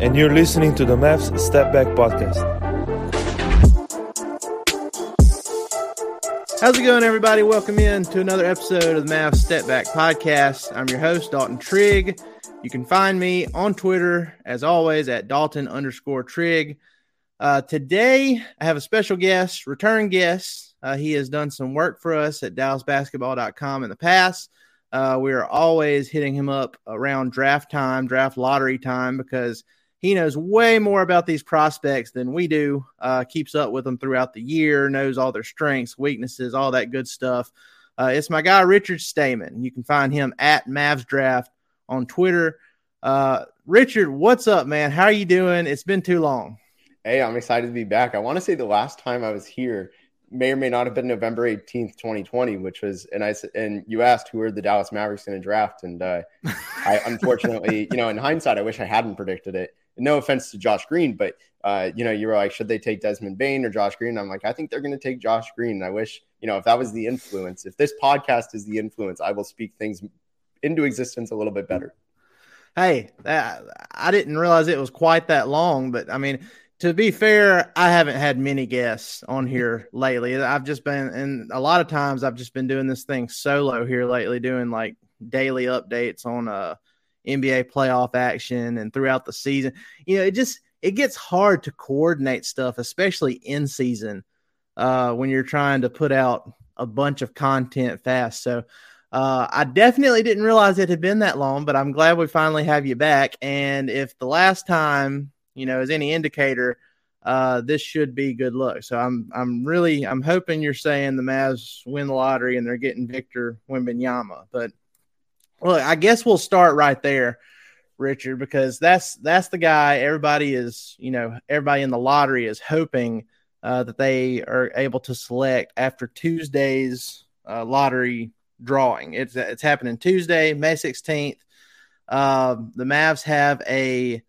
And you're listening to the Mavs Step Back Podcast. How's it going, everybody? Welcome in to another episode of the Mavs Step Back Podcast. I'm your host, Dalton Trigg. You can find me on Twitter, as always, at Dalton underscore Trigg. Uh, today, I have a special guest, return guest. Uh, he has done some work for us at DallasBasketball.com in the past. Uh, we are always hitting him up around draft time, draft lottery time, because he knows way more about these prospects than we do. Uh, keeps up with them throughout the year, knows all their strengths, weaknesses, all that good stuff. Uh, it's my guy Richard Stayman. You can find him at Mavs Draft on Twitter. Uh, Richard, what's up, man? How are you doing? It's been too long. Hey, I'm excited to be back. I want to say the last time I was here may or may not have been November 18th, 2020, which was, and I and you asked who are the Dallas Mavericks going to draft. And uh, I unfortunately, you know, in hindsight, I wish I hadn't predicted it. No offense to Josh Green, but, uh, you know, you were like, should they take Desmond Bane or Josh Green? I'm like, I think they're going to take Josh Green. And I wish, you know, if that was the influence, if this podcast is the influence, I will speak things into existence a little bit better. Hey, I didn't realize it was quite that long, but I mean, to be fair, I haven't had many guests on here lately. I've just been, and a lot of times I've just been doing this thing solo here lately, doing like daily updates on uh, NBA playoff action and throughout the season. You know, it just it gets hard to coordinate stuff, especially in season, uh, when you're trying to put out a bunch of content fast. So uh, I definitely didn't realize it had been that long, but I'm glad we finally have you back. And if the last time you know, as any indicator, uh, this should be good luck. So I'm I'm really I'm hoping you're saying the Mavs win the lottery and they're getting Victor Wembanyama. But look, I guess we'll start right there, Richard, because that's that's the guy everybody is you know everybody in the lottery is hoping uh, that they are able to select after Tuesday's uh, lottery drawing. It's it's happening Tuesday, May 16th. Uh, the Mavs have a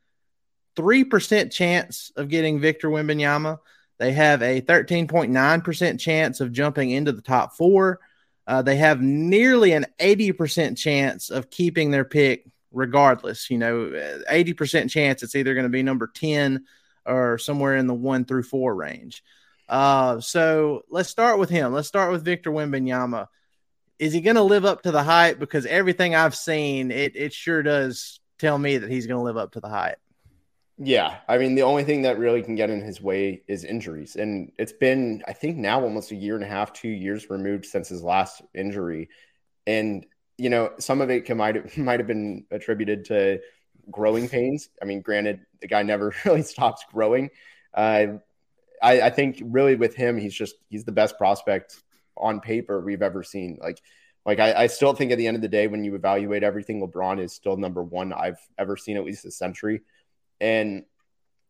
3% chance of getting Victor Wembanyama. They have a 13.9% chance of jumping into the top four. Uh, they have nearly an 80% chance of keeping their pick regardless. You know, 80% chance it's either going to be number 10 or somewhere in the one through four range. Uh, so let's start with him. Let's start with Victor Wembanyama. Is he going to live up to the hype? Because everything I've seen, it, it sure does tell me that he's going to live up to the hype. Yeah, I mean, the only thing that really can get in his way is injuries, and it's been, I think, now almost a year and a half, two years removed since his last injury, and you know, some of it can might have, might have been attributed to growing pains. I mean, granted, the guy never really stops growing. Uh, I, I think really with him, he's just he's the best prospect on paper we've ever seen. Like, like I, I still think at the end of the day, when you evaluate everything, LeBron is still number one I've ever seen at least a century. And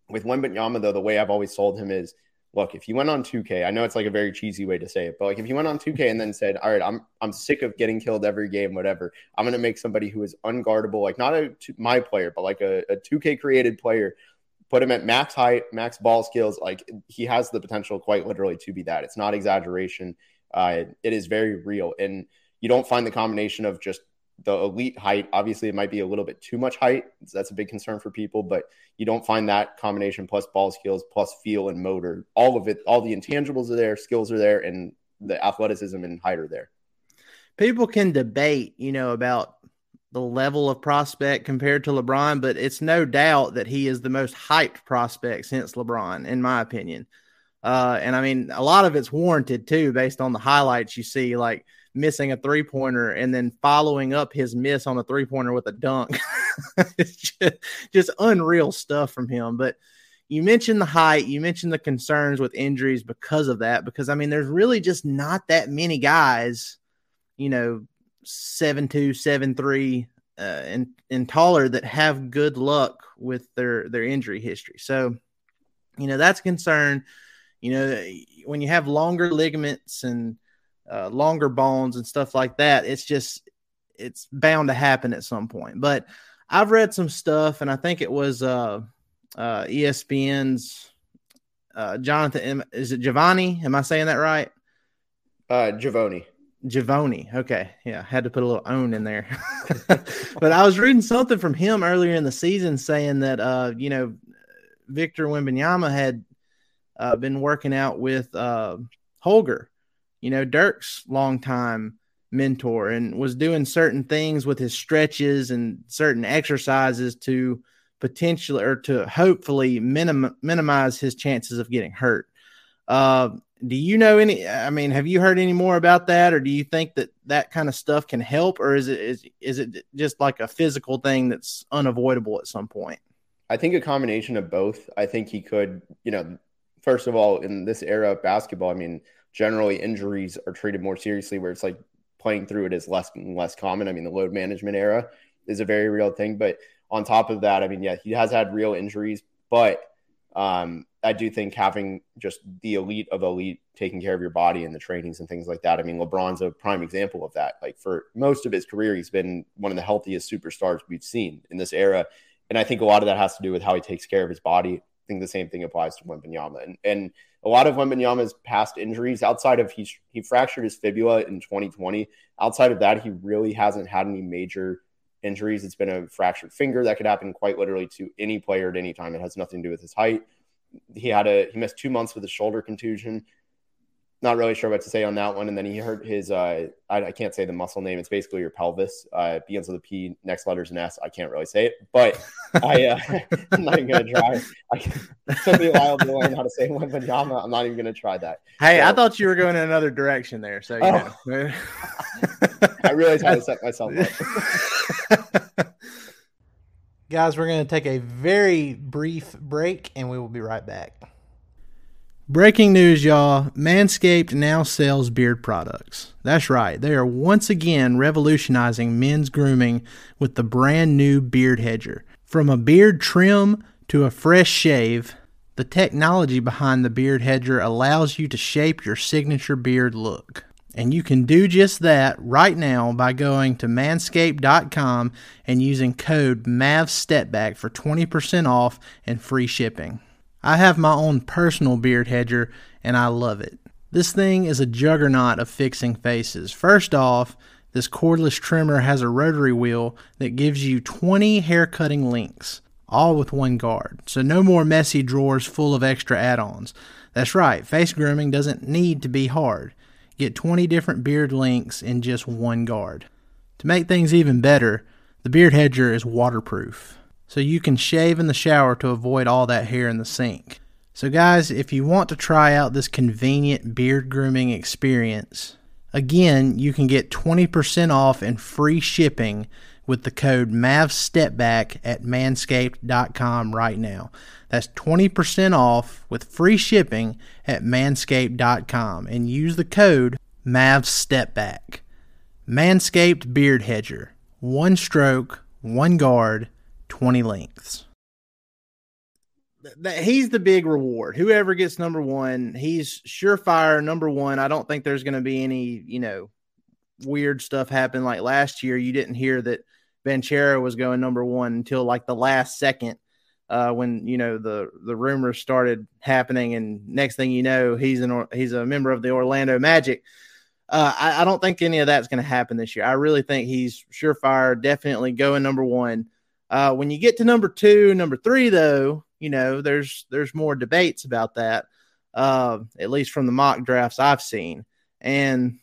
with Wembanyama, though, the way I've always sold him is look, if you went on 2K, I know it's like a very cheesy way to say it, but like if you went on 2K and then said, all right, I'm I'm sick of getting killed every game, whatever, I'm gonna make somebody who is unguardable, like not a my player, but like a, a 2K created player, put him at max height, max ball skills. Like he has the potential quite literally to be that. It's not exaggeration. Uh, it is very real, and you don't find the combination of just the elite height. Obviously, it might be a little bit too much height. That's a big concern for people, but you don't find that combination plus ball skills, plus feel and motor. All of it, all the intangibles are there, skills are there, and the athleticism and height are there. People can debate, you know, about the level of prospect compared to LeBron, but it's no doubt that he is the most hyped prospect since LeBron, in my opinion. Uh, and I mean, a lot of it's warranted too, based on the highlights you see, like missing a three pointer and then following up his miss on a three pointer with a dunk. it's just, just unreal stuff from him. But you mentioned the height, you mentioned the concerns with injuries because of that. Because I mean, there's really just not that many guys, you know, seven two, seven three, uh, and and taller that have good luck with their their injury history. So, you know, that's a concern. You know, when you have longer ligaments and uh, longer bones and stuff like that, it's just it's bound to happen at some point. But I've read some stuff, and I think it was uh, uh, ESPN's uh, Jonathan. Is it Giovanni? Am I saying that right? Uh, Giovanni. Giovanni. Okay. Yeah. Had to put a little own in there. but I was reading something from him earlier in the season saying that, uh, you know, Victor Wembanyama had uh, been working out with uh, Holger, you know, Dirk's longtime mentor, and was doing certain things with his stretches and certain exercises to potentially or to hopefully minim- minimize his chances of getting hurt. Uh, do you know any? I mean, have you heard any more about that, or do you think that that kind of stuff can help, or is it is is it just like a physical thing that's unavoidable at some point? I think a combination of both. I think he could, you know, first of all, in this era of basketball, I mean, generally injuries are treated more seriously, where it's like playing through it is less and less common. I mean, the load management era is a very real thing, but on top of that, I mean, yeah, he has had real injuries, but um, I do think having just the elite of elite taking care of your body and the trainings and things like that. I mean, LeBron's a prime example of that. Like for most of his career, he's been one of the healthiest superstars we've seen in this era. And I think a lot of that has to do with how he takes care of his body. Think the same thing applies to Wembanyama. And, and a lot of Wembanyama's past injuries, outside of he, he fractured his fibula in 2020, outside of that, he really hasn't had any major injuries. It's been a fractured finger that could happen quite literally to any player at any time. It has nothing to do with his height. He had a he missed two months with a shoulder contusion. Not really sure what to say on that one. And then he hurt his uh, I, I can't say the muscle name. It's basically your pelvis. Uh, it begins with a P. Next letters an S. I can't really say it, but I uh, I'm not even gonna try. I, it took me a while to learn how to say Wembanyama. I'm not even gonna try that. Hey, so, I thought you were going in another direction there. So oh. know. I realized how to set myself up. Guys, we're going to take a very brief break and we will be right back. Breaking news, y'all. Manscaped now sells beard products. That's right. They are once again revolutionizing men's grooming with the brand new Beard Hedger. From a beard trim to a fresh shave, the technology behind the Beard Hedger allows you to shape your signature beard look. And you can do just that right now by going to manscaped.com and using code MAVSTEPBACK for 20% off and free shipping. I have my own personal beard hedger and I love it. This thing is a juggernaut of fixing faces. First off, this cordless trimmer has a rotary wheel that gives you 20 hair cutting links, all with one guard. So no more messy drawers full of extra add ons. That's right, face grooming doesn't need to be hard. Get 20 different beard lengths in just one guard. To make things even better, the beard hedger is waterproof, so you can shave in the shower to avoid all that hair in the sink. So, guys, if you want to try out this convenient beard grooming experience, again, you can get 20% off and free shipping with the code MAVSTEPBACK at manscaped.com right now. That's 20% off with free shipping at manscaped.com and use the code MAVSTEPBACK. Manscaped Beard Hedger. One stroke, one guard, 20 lengths. He's the big reward. Whoever gets number one, he's surefire number one. I don't think there's going to be any, you know, weird stuff happen like last year. You didn't hear that Banchero was going number one until like the last second uh, when you know the the rumors started happening, and next thing you know, he's an he's a member of the Orlando Magic. uh, I, I, don't think any of that's going to happen this year. I really think he's surefire, definitely going number one. Uh, when you get to number two, number three, though, you know, there's there's more debates about that. Uh, at least from the mock drafts I've seen, and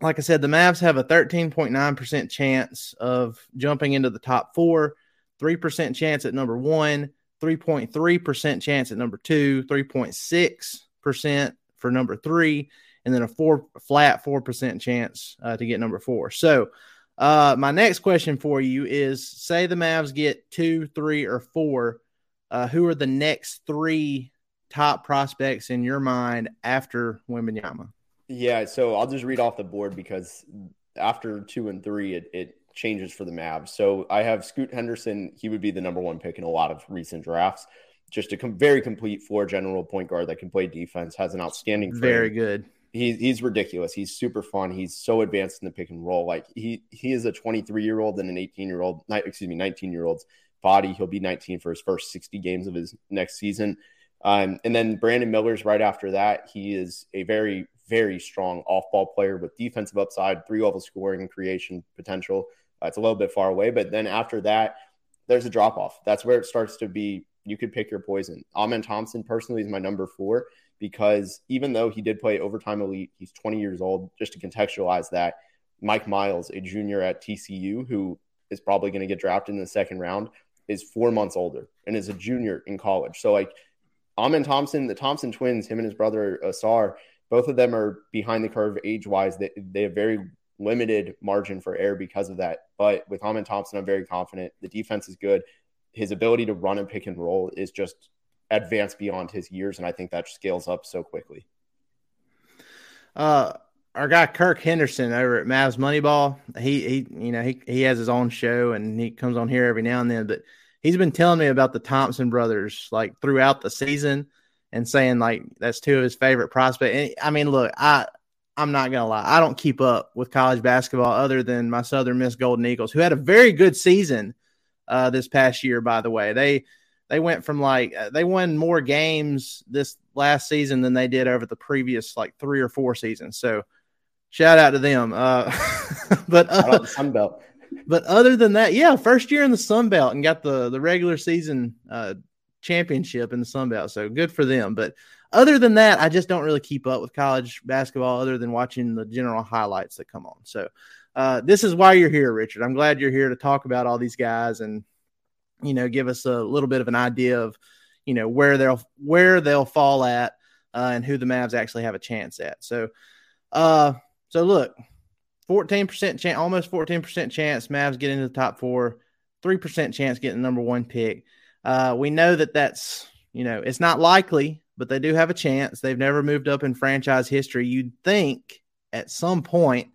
like I said, the Mavs have a 13.9% chance of jumping into the top four, 3% chance at number one, 3.3% chance at number two, 3.6% for number three, and then a four flat 4% chance uh, to get number four. So, uh, my next question for you is say the Mavs get two, three, or four. Uh, who are the next three top prospects in your mind after Wembanyama? Yeah, so I'll just read off the board because after two and three, it, it changes for the Mavs. So I have Scoot Henderson. He would be the number one pick in a lot of recent drafts. Just a com- very complete floor general point guard that can play defense, has an outstanding. Frame. Very good. He's he's ridiculous. He's super fun. He's so advanced in the pick and roll. Like he he is a 23 year old and an 18 year old, excuse me, 19 year old's body. He'll be 19 for his first 60 games of his next season. Um, and then Brandon Miller's right after that. He is a very very strong off ball player with defensive upside, three level scoring and creation potential. Uh, it's a little bit far away, but then after that, there's a drop off. That's where it starts to be. You could pick your poison. Amen Thompson personally is my number four because even though he did play overtime elite, he's 20 years old. Just to contextualize that, Mike Miles, a junior at TCU, who is probably going to get drafted in the second round, is four months older and is a junior in college. So like Amen Thompson, the Thompson twins, him and his brother uh, Ausar, both of them are behind the curve age wise. They, they have very limited margin for error because of that. But with Amen Thompson, I'm very confident. The defense is good. His ability to run and pick and roll is just advanced beyond his years. And I think that scales up so quickly. Uh, our guy Kirk Henderson over at Mavs Moneyball, he he you know he he has his own show and he comes on here every now and then, but he's been telling me about the Thompson brothers like throughout the season and saying like that's two of his favorite prospects. And, I mean, look, I I'm not gonna lie, I don't keep up with college basketball other than my Southern Miss Golden Eagles, who had a very good season uh, this past year. By the way, they they went from like uh, they won more games this last season than they did over the previous like three or four seasons. So shout out to them. Uh, but uh, Sun Belt. But other than that, yeah, first year in the Sun Belt and got the the regular season uh, championship in the Sun Belt. So good for them. But other than that, I just don't really keep up with college basketball other than watching the general highlights that come on. So uh, this is why you're here, Richard. I'm glad you're here to talk about all these guys and you know give us a little bit of an idea of you know where they'll where they'll fall at uh, and who the Mavs actually have a chance at. So uh so look, 14% chance, almost 14% chance Mavs get into the top four, 3% chance getting the number one pick. Uh, we know that that's, you know, it's not likely, but they do have a chance. They've never moved up in franchise history. You'd think at some point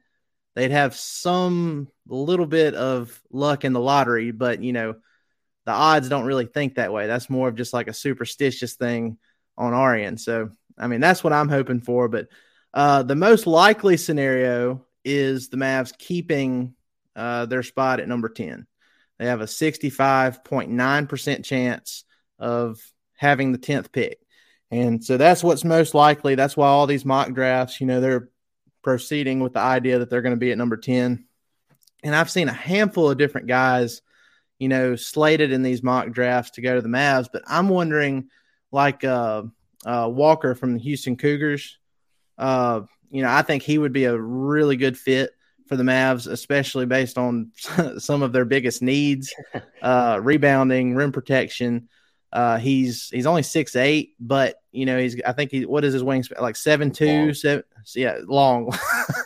they'd have some little bit of luck in the lottery, but, you know, the odds don't really think that way. That's more of just like a superstitious thing on our end. So, I mean, that's what I'm hoping for. But uh, the most likely scenario is the Mavs keeping uh, their spot at number 10. They have a 65.9% chance of having the 10th pick. And so that's what's most likely. That's why all these mock drafts, you know, they're proceeding with the idea that they're going to be at number 10. And I've seen a handful of different guys, you know, slated in these mock drafts to go to the Mavs, but I'm wondering like uh, uh, Walker from the Houston Cougars. Uh, you know, I think he would be a really good fit for the Mavs, especially based on some of their biggest needs, uh, rebounding, rim protection. Uh, he's he's only six eight, but you know he's I think he what is his wingspan like seven two long. seven yeah long.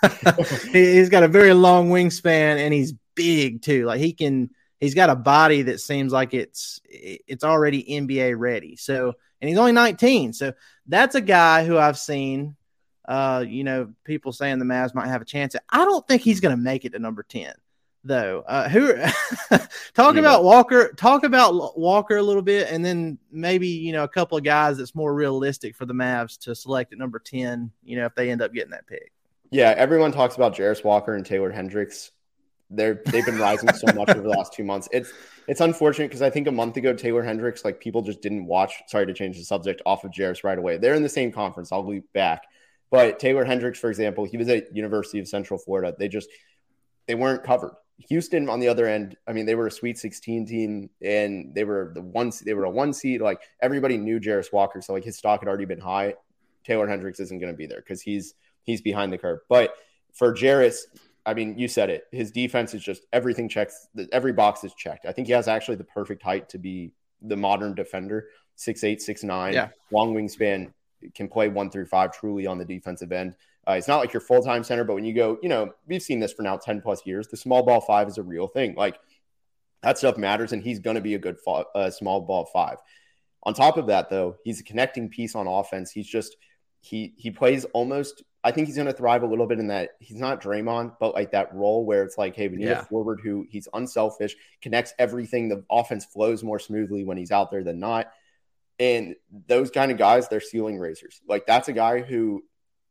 he, has got a very long wingspan and he's big too. Like he can he's got a body that seems like it's it's already NBA ready. So and he's only nineteen, so that's a guy who I've seen uh, you know, people saying the Mavs might have a chance. At I don't think he's going to make it to number 10 though. Uh, who talk yeah. about Walker, talk about Walker a little bit and then maybe, you know, a couple of guys that's more realistic for the Mavs to select at number 10, you know, if they end up getting that pick. Yeah, everyone talks about Jarace Walker and Taylor Hendricks. They're they've been rising so much over the last two months. It's it's unfortunate because I think a month ago Taylor Hendricks, like people just didn't watch. Sorry to change the subject off of Jarace right away. They're in the same conference. I'll be back But Taylor Hendricks, for example, he was at University of Central Florida. They just they weren't covered. Houston on the other end, I mean, they were a Sweet 16 team and they were the one they were a one seed. Like everybody knew Jarace Walker, so like his stock had already been high. Taylor Hendricks isn't going to be there because he's he's behind the curve. But for Jarace, I mean, you said it. His defense is just everything checks. Every box is checked. I think he has actually the perfect height to be the modern defender. Six eight, six nine, Yeah. long wingspan, can play one through five truly on the defensive end. Uh, it's not like your full time center, but when you go, you know, we've seen this for now 10 plus years. The small ball five is a real thing. Like that stuff matters, and he's going to be a good uh, small ball five. On top of that, though, he's a connecting piece on offense. He's just, he he plays almost. I think he's going to thrive a little bit in that he's not Draymond, but like that role where it's like, hey, we need Yeah. a forward who he's unselfish, connects everything. The offense flows more smoothly when he's out there than not. And those kind of guys, they're ceiling raisers. Like that's a guy who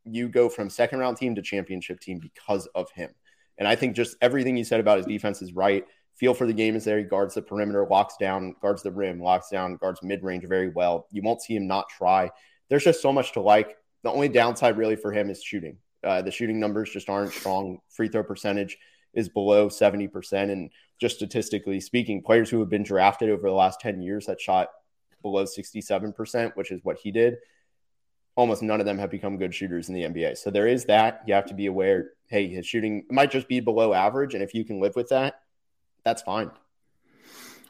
you go from second round team to championship team because of him. And I think just everything you said about his defense is right. Feel for the game is there. He guards the perimeter, locks down, guards the rim, locks down, guards mid range very well. You won't see him not try. There's just so much to like. The only downside really for him is shooting. Uh, the shooting numbers just aren't strong. Free throw percentage is below 70%. And just statistically speaking, players who have been drafted over the last 10 years that shot below 67%, which is what he did, almost none of them have become good shooters in the NBA. So there is that. You have to be aware hey, his shooting might just be below average. And if you can live with that, that's fine.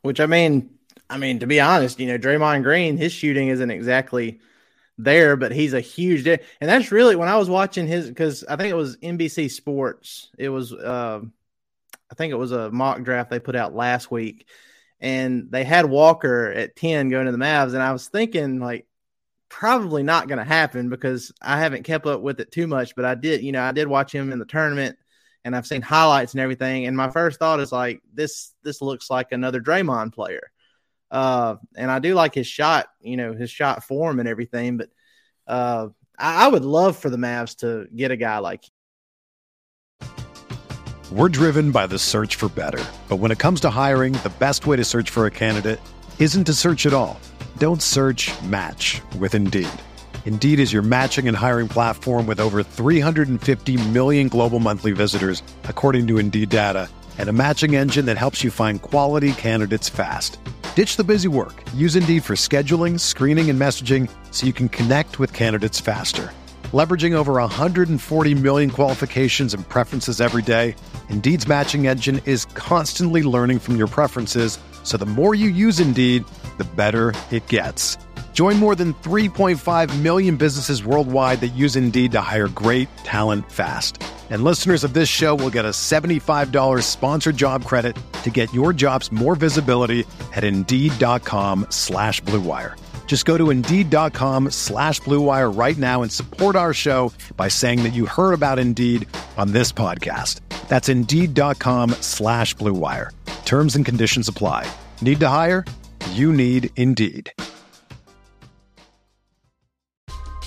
Which I mean, I mean to be honest, you know, Draymond Green, his shooting isn't exactly there, but he's a huge di- and that's really when I was watching his because I think it was NBC Sports. It was uh, I think it was a mock draft they put out last week, and they had Walker at ten going to the Mavs, and I was thinking like probably not going to happen because I haven't kept up with it too much, but I did, you know, I did watch him in the tournament and I've seen highlights and everything. And my first thought is like, this, this looks like another Draymond player. Uh, and I do like his shot, you know, his shot form and everything, but, uh, I, I would love for the Mavs to get a guy like We're driven by the search for better. But when it comes to hiring, the best way to search for a candidate isn't to search at all. Don't search match with Indeed. Indeed is your matching and hiring platform with over 350 million global monthly visitors, according to Indeed data, and a matching engine that helps you find quality candidates fast. Ditch the busy work. Use Indeed for scheduling, screening, and messaging so you can connect with candidates faster. Leveraging over 140 million qualifications and preferences every day, Indeed's matching engine is constantly learning from your preferences, so the more you use Indeed, the better it gets. Join more than 3.5 million businesses worldwide that use Indeed to hire great talent fast. And listeners of this show will get a $75 sponsored job credit to get your jobs more visibility at Indeed.com slash Blue Wire. Just go to Indeed.com slash Blue Wire right now and support our show by saying that you heard about Indeed on this podcast. That's Indeed.com slash Blue Wire. Terms and conditions apply. Need to hire? You need Indeed.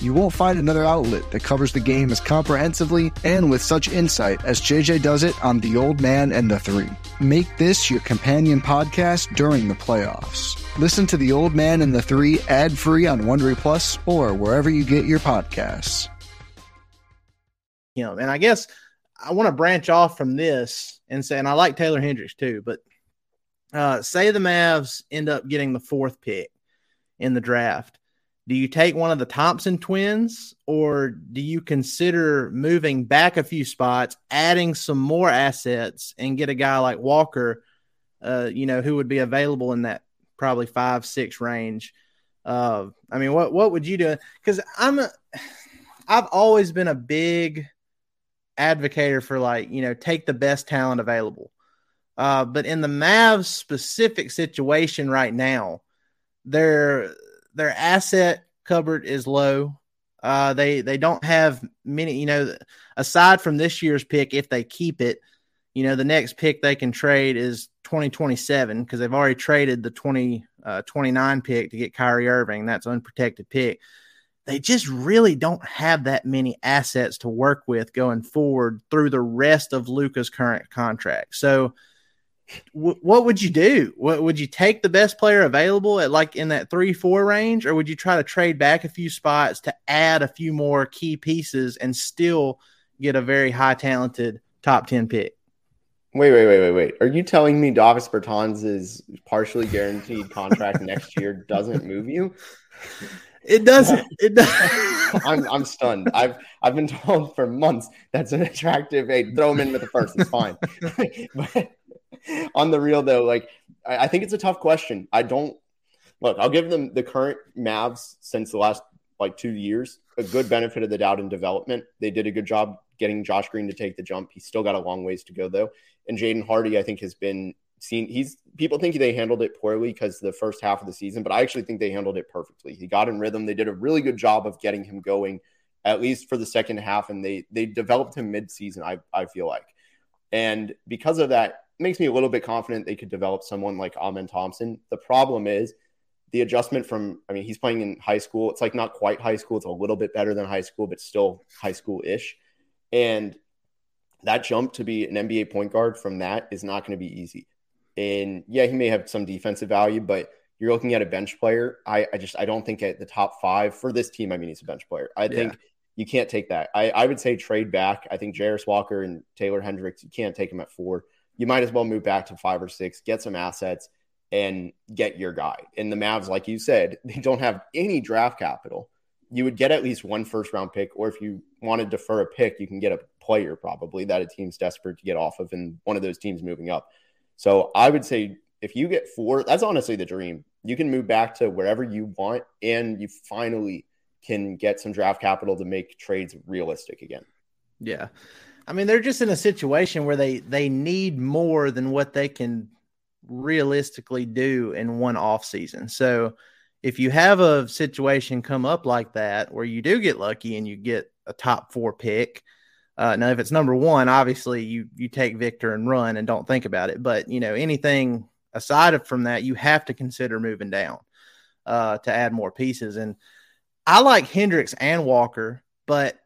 You won't find another outlet that covers the game as comprehensively and with such insight as JJ does it on The Old Man and the Three. Make this your companion podcast during the playoffs. Listen to The Old Man and the Three ad free on Wondery Plus or wherever you get your podcasts. him. And I guess I want to branch off from this and say, and I like Taylor Hendricks too, but uh, say the Mavs end up getting the fourth pick in the draft. Do you take one of the Thompson twins or do you consider moving back a few spots, adding some more assets, and get a guy like Walker, uh, you know, who would be available in that probably five, six range? Uh, I mean, what what would you do? Because I'm a, I've always been a big advocate for like you know take the best talent available. Uh, but in the Mavs specific situation right now, their their asset cupboard is low. Uh, they they don't have many, you know, aside from this year's pick, if they keep it, you know, the next pick they can trade is 2027 because they've already traded the 20 uh, 29 pick to get Kyrie Irving. That's unprotected pick. They just really don't have that many assets to work with going forward through the rest of Luka's current contract. So w- what would you do? What would you take the best player available at like in that three four range, or would you try to trade back a few spots to add a few more key pieces and still get a very high talented top ten pick? Wait, wait, wait, wait, wait. Are you telling me Davis Bertans' partially guaranteed contract next year doesn't move you? It doesn't. It does. I'm I'm stunned. I've I've been told for months that's an attractive. Hey, throw him in with the first. It's fine. but on the real though, like I, I, think it's a tough question. I don't look. I'll give them the current Mavs since the last like two years a good benefit of the doubt in development. They did a good job getting Josh Green to take the jump. He's still got a long ways to go though. And Jaden Hardy, I think, has been seen. He's people think they handled it poorly because the first half of the season, but I actually think they handled it perfectly. He got in rhythm. They did a really good job of getting him going, at least for the second half, and they they developed him mid season. I I feel like, and because of that, makes me a little bit confident they could develop someone like Amen Thompson. The problem is the adjustment from, I mean, he's playing in high school. It's like not quite high school. It's a little bit better than high school, but still high school ish. And that jump to be an NBA point guard from that is not going to be easy. And yeah, he may have some defensive value, but you're looking at a bench player. I, I just I don't think at the top five for this team. I mean, he's a bench player. I yeah. think you can't take that. I, I would say trade back. I think Jarace Walker and Taylor Hendricks. You can't take him at four you might as well move back to five or six, get some assets, and get your guy. And the Mavs, like you said, they don't have any draft capital. You would get at least one first round pick, or if you want to defer a pick, you can get a player probably that a team's desperate to get off of, and one of those teams moving up. So I would say if you get four, that's honestly the dream. You can move back to wherever you want, and you finally can get some draft capital to make trades realistic again. Yeah. I mean, they're just in a situation where they they need more than what they can realistically do in one off season. So if you have a situation come up like that where you do get lucky and you get a top four pick, uh, now if it's number one, obviously you you take Victor and run and don't think about it. But you know anything aside of from that, you have to consider moving down uh, to add more pieces. And I like Hendricks and Walker, but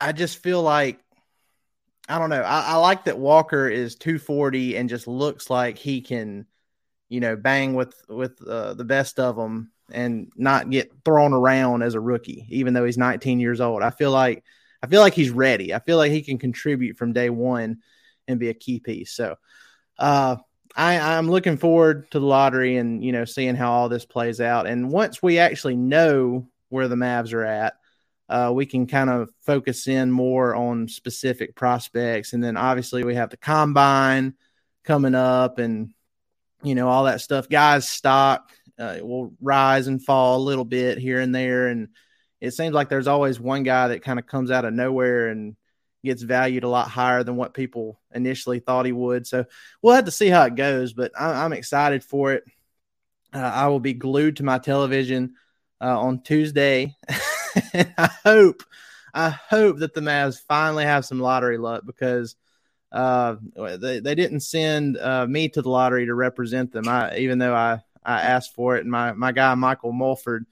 I just feel like I don't know. I, I, like that Walker is 240 and just looks like he can, you know, bang with with uh, the best of them and not get thrown around as a rookie, even though he's 19 years old. I feel like I feel like he's ready. I feel like he can contribute from day one and be a key piece. So, uh, I, I'm looking forward to the lottery and you know seeing how all this plays out. And once we actually know where the Mavs are at, uh, we can kind of focus in more on specific prospects. And then obviously we have the combine coming up and, you know, all that stuff. Guys' stock uh, will rise and fall a little bit here and there. And it seems like there's always one guy that kind of comes out of nowhere and gets valued a lot higher than what people initially thought he would. So we'll have to see how it goes, but I, am excited for it. Uh, I will be glued to my television uh, on Tuesday. I hope, I hope that the Mavs finally have some lottery luck because uh, they they didn't send uh, me to the lottery to represent them. I even though I I asked for it, and my my guy Michael Mulford,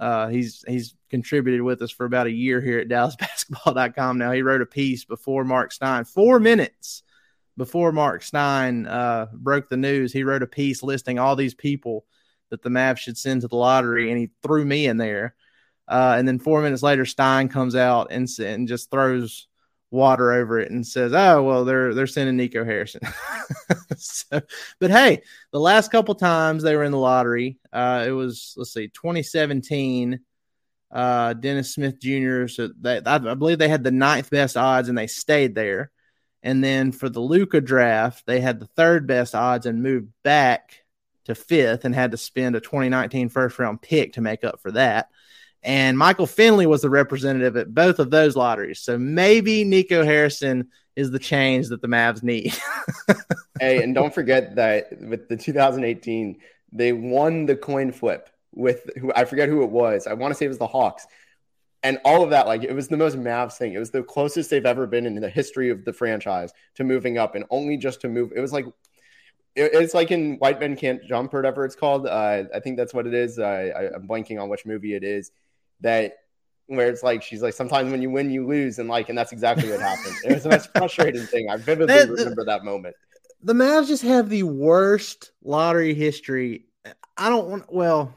uh, he's he's contributed with us for about a year here at DallasBasketball.com. Now he wrote a piece before Mark Stein, four minutes before Mark Stein uh, broke the news. He wrote a piece listing all these people that the Mavs should send to the lottery, and he threw me in there. Uh, and then four minutes later, Stein comes out and, and just throws water over it and says, "Oh well, they're they're sending Nico Harrison." so, but hey, the last couple times they were in the lottery, uh, it was let's see, 2017. Uh, Dennis Smith Jr. So that I, I believe they had the ninth best odds and they stayed there. And then for the Luka draft, they had the third best odds and moved back to fifth and had to spend a 2019 first round pick to make up for that. And Michael Finley was the representative at both of those lotteries. So maybe Nico Harrison is the change that the Mavs need. hey, and don't forget that with the 2018, they won the coin flip with who I forget who it was. I want to say it was the Hawks. And all of that, like it was the most Mavs thing. It was the closest they've ever been in the history of the franchise to moving up, and only just to move. It was like it's like in White Men Can't Jump or whatever it's called. Uh, I think that's what it is. I, I'm blanking on which movie it is. That where it's like she's like sometimes when you win you lose and like and that's exactly what happened. It was the most frustrating thing. I vividly that, remember that moment. The Mavs just have the worst lottery history. I don't want well,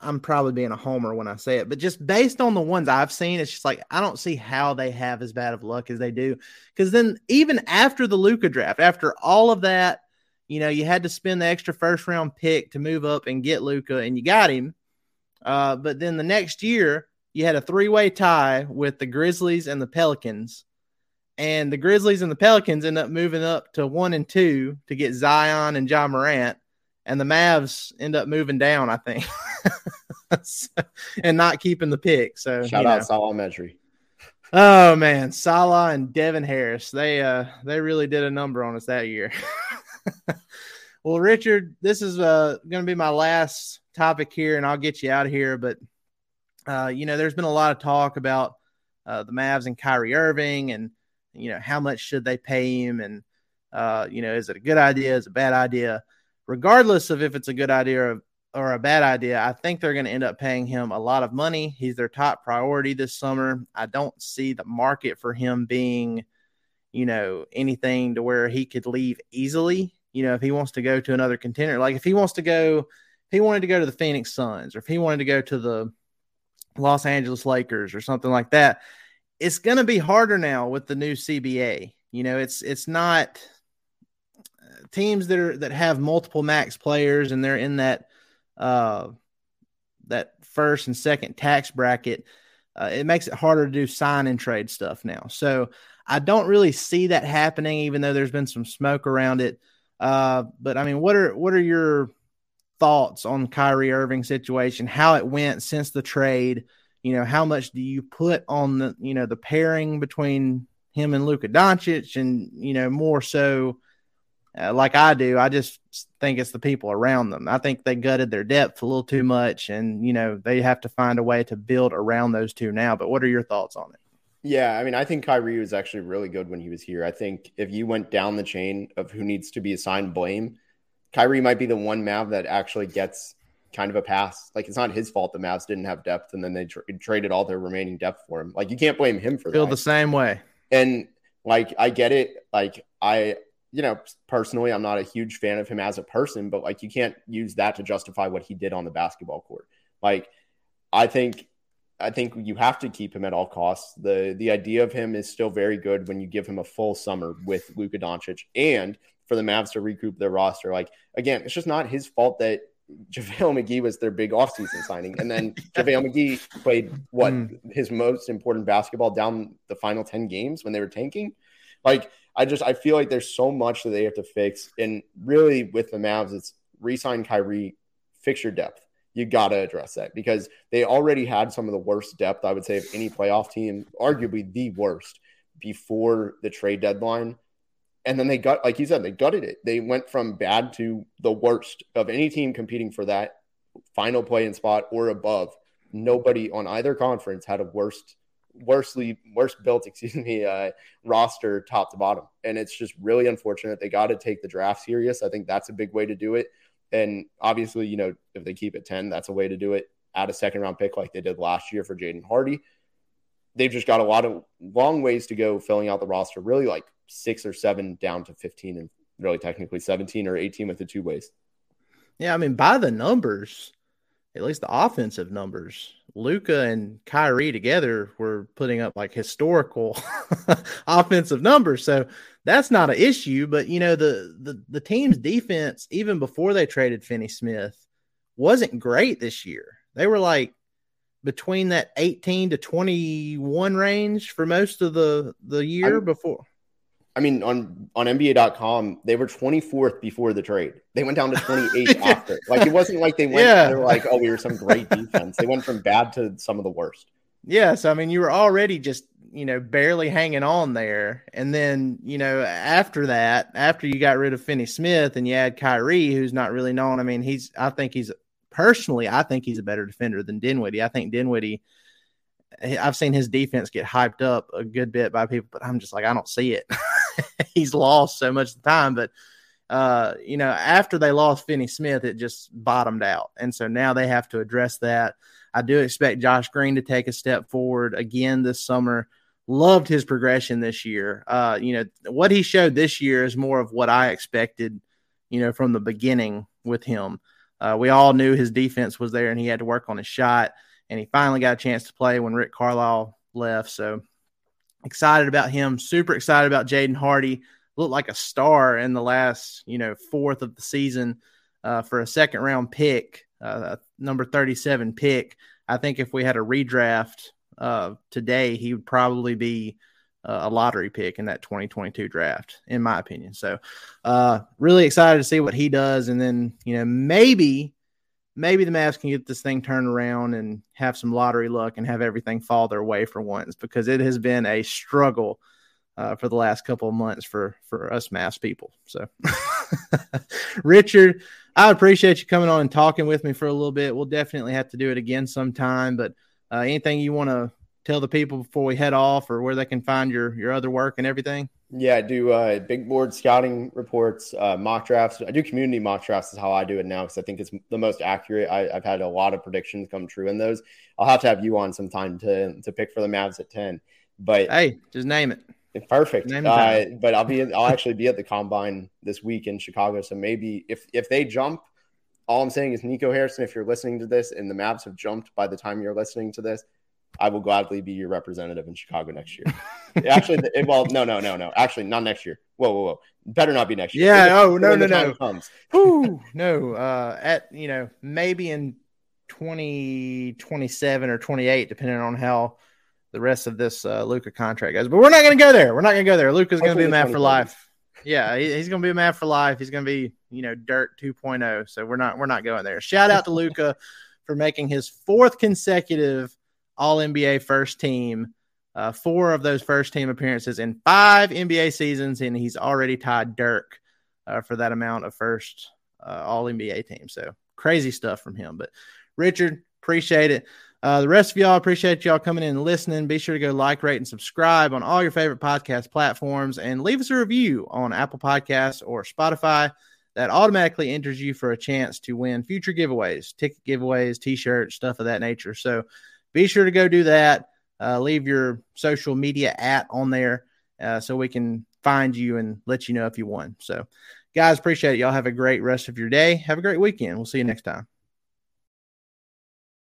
I'm probably being a homer when I say it, but just based on the ones I've seen, it's just like I don't see how they have as bad of luck as they do. Because then even after the Luka draft, after all of that, you know, you had to spend the extra first round pick to move up and get Luka, and you got him. Uh, but then the next year, you had a three way tie with the Grizzlies and the Pelicans. And the Grizzlies and the Pelicans end up moving up to one and two to get Zion and Ja Morant. And the Mavs end up moving down, I think, and not keeping the pick. So shout out know. Salah Mejri. Oh man, Salah and Devin Harris. They uh they really did a number on us that year. well, Richard, this is uh gonna be my last topic here, and I'll get you out of here. But uh, you know, there's been a lot of talk about uh, the Mavs and Kyrie Irving, and you know, how much should they pay him, and uh, you know, is it a good idea? Is it a bad idea? Regardless of if it's a good idea or, or a bad idea, I think they're going to end up paying him a lot of money. He's their top priority this summer. I don't see the market for him being, you know, anything to where he could leave easily. You know, if he wants to go to another contender, like if he wants to go he wanted to go to the Phoenix Suns or if he wanted to go to the Los Angeles Lakers or something like that, it's going to be harder now with the new CBA. You know, it's it's not uh, teams that are that have multiple max players and they're in that uh that first and second tax bracket. Uh, it makes it harder to do sign and trade stuff now. So I don't really see that happening, even though there's been some smoke around it. Uh, but I mean, what are what are your thoughts on Kyrie Irving situation, how it went since the trade. You know, how much do you put on the you know the pairing between him and Luka Doncic, and you know more so uh, like I do. I just think it's the people around them. I think they gutted their depth a little too much, and you know they have to find a way to build around those two now. But what are your thoughts on it? Yeah, I mean, I think Kyrie was actually really good when he was here. I think if you went down the chain of who needs to be assigned blame, Kyrie might be the one Mav that actually gets kind of a pass. Like it's not his fault the Mavs didn't have depth, and then they tra- traded all their remaining depth for him. Like you can't blame him for that. Feel that. the same way. And like I get it. Like I, you know, personally, I'm not a huge fan of him as a person, but like you can't use that to justify what he did on the basketball court. Like I think. I think you have to keep him at all costs. The the idea of him is still very good when you give him a full summer with Luka Doncic and for the Mavs to recoup their roster. Like again, it's just not his fault that JaVale McGee was their big offseason signing. And then JaVale McGee played what mm. his most important basketball down the final 10 games when they were tanking. Like, I just I feel like there's so much that they have to fix. And really with the Mavs, it's resign Kyrie, fix your depth. You gotta address that because they already had some of the worst depth, I would say, of any playoff team, arguably the worst before the trade deadline. And then they got like you said they gutted it. They went from bad to the worst of any team competing for that final play in spot or above. Nobody on either conference had a worst worstly worst built excuse me uh, roster top to bottom. And it's just really unfortunate they got to take the draft serious. I think that's a big way to do it and obviously you know if they keep it 10 that's a way to do it add a second round pick like they did last year for jaden hardy they've just got a lot of long ways to go filling out the roster really like six or seven down to 15 and really technically 17 or 18 with the two ways. Yeah, I mean, by the numbers, at least the offensive numbers, Luka and Kyrie together were putting up like historical offensive numbers. So that's not an issue. But you know, the the the team's defense, even before they traded Finney Smith, wasn't great this year. They were like between that 18 to 21 range for most of the the year I, before I mean, on on NBA.com, they were 24th before the trade. They went down to 28 after. Like it wasn't like they went. Yeah. They were like, oh, we were some great defense. They went from bad to some of the worst. Yeah, so I mean, you were already just you know barely hanging on there, and then you know after that, after you got rid of Finney Smith and you add Kyrie, who's not really known. I mean, he's I think he's personally, I think he's a better defender than Dinwiddie. I think Dinwiddie. I've seen his defense get hyped up a good bit by people, but I'm just like I don't see it. he's lost so much time, but uh, you know, after they lost Finney Smith, it just bottomed out, and so now they have to address that. I do expect Josh Green to take a step forward again this summer. Loved his progression this year. Uh, you know, what he showed this year is more of what I expected, you know, from the beginning with him. Uh, we all knew his defense was there and he had to work on his shot. And he finally got a chance to play when Rick Carlisle left. So excited about him. Super excited about Jaden Hardy. Looked like a star in the last, you know, fourth of the season uh, for a second round pick, uh, number 37 pick. I think if we had a redraft uh, today, he would probably be uh, a lottery pick in that 2022 draft, in my opinion. So, uh, really excited to see what he does, and then you know maybe, maybe the Mavs can get this thing turned around and have some lottery luck and have everything fall their way for once, because it has been a struggle uh, for the last couple of months for for us Mavs people. So, Richard, I appreciate you coming on and talking with me for a little bit. We'll definitely have to do it again sometime, but. Uh, anything you want to tell the people before we head off, or where they can find your your other work and everything? Yeah, I do uh, big board scouting reports, uh, mock drafts. I do community mock drafts is how I do it now because I think it's the most accurate. I, have had a lot of predictions come true in those. I'll have to have you on sometime to to pick for the Mavs at ten. But hey, just name it. Perfect. Name uh, but I'll be I'll actually be at the combine this week in Chicago. So maybe if if they jump, all I'm saying is Nico Harrison, if you're listening to this and the Mavs have jumped by the time you're listening to this, I will gladly be your representative in Chicago next year. Actually, well, no, no, no, no. Actually, not next year. Whoa, whoa, whoa. Better not be next year. Yeah. oh, no, no, no. Comes. Ooh, no. Uh, at you know maybe in 2027 or 28, depending on how the rest of this uh, Luka contract goes. But we're not going to go there. We're not going to go there. Luka's going to be a man for life. Yeah, he, he's going to be a man for life. He's going to be, you know, Dirk 2.0. So we're not we're not going there. Shout out to Luka for making his fourth consecutive All NBA first team. Uh, four of those first team appearances in five NBA seasons, and he's already tied Dirk uh, for that amount of first uh, All NBA team. So crazy stuff from him. But Richard, appreciate it. Uh, the rest of y'all appreciate y'all coming in and listening. Be sure to go like, rate, and subscribe on all your favorite podcast platforms and leave us a review on Apple Podcasts or Spotify. That automatically enters you for a chance to win future giveaways, ticket giveaways, t shirts, stuff of that nature. So be sure to go do that. Uh, leave your social media at on there uh, so we can find you and let you know if you won. So, guys, appreciate it. Y'all have a great rest of your day. Have a great weekend. We'll see you next time.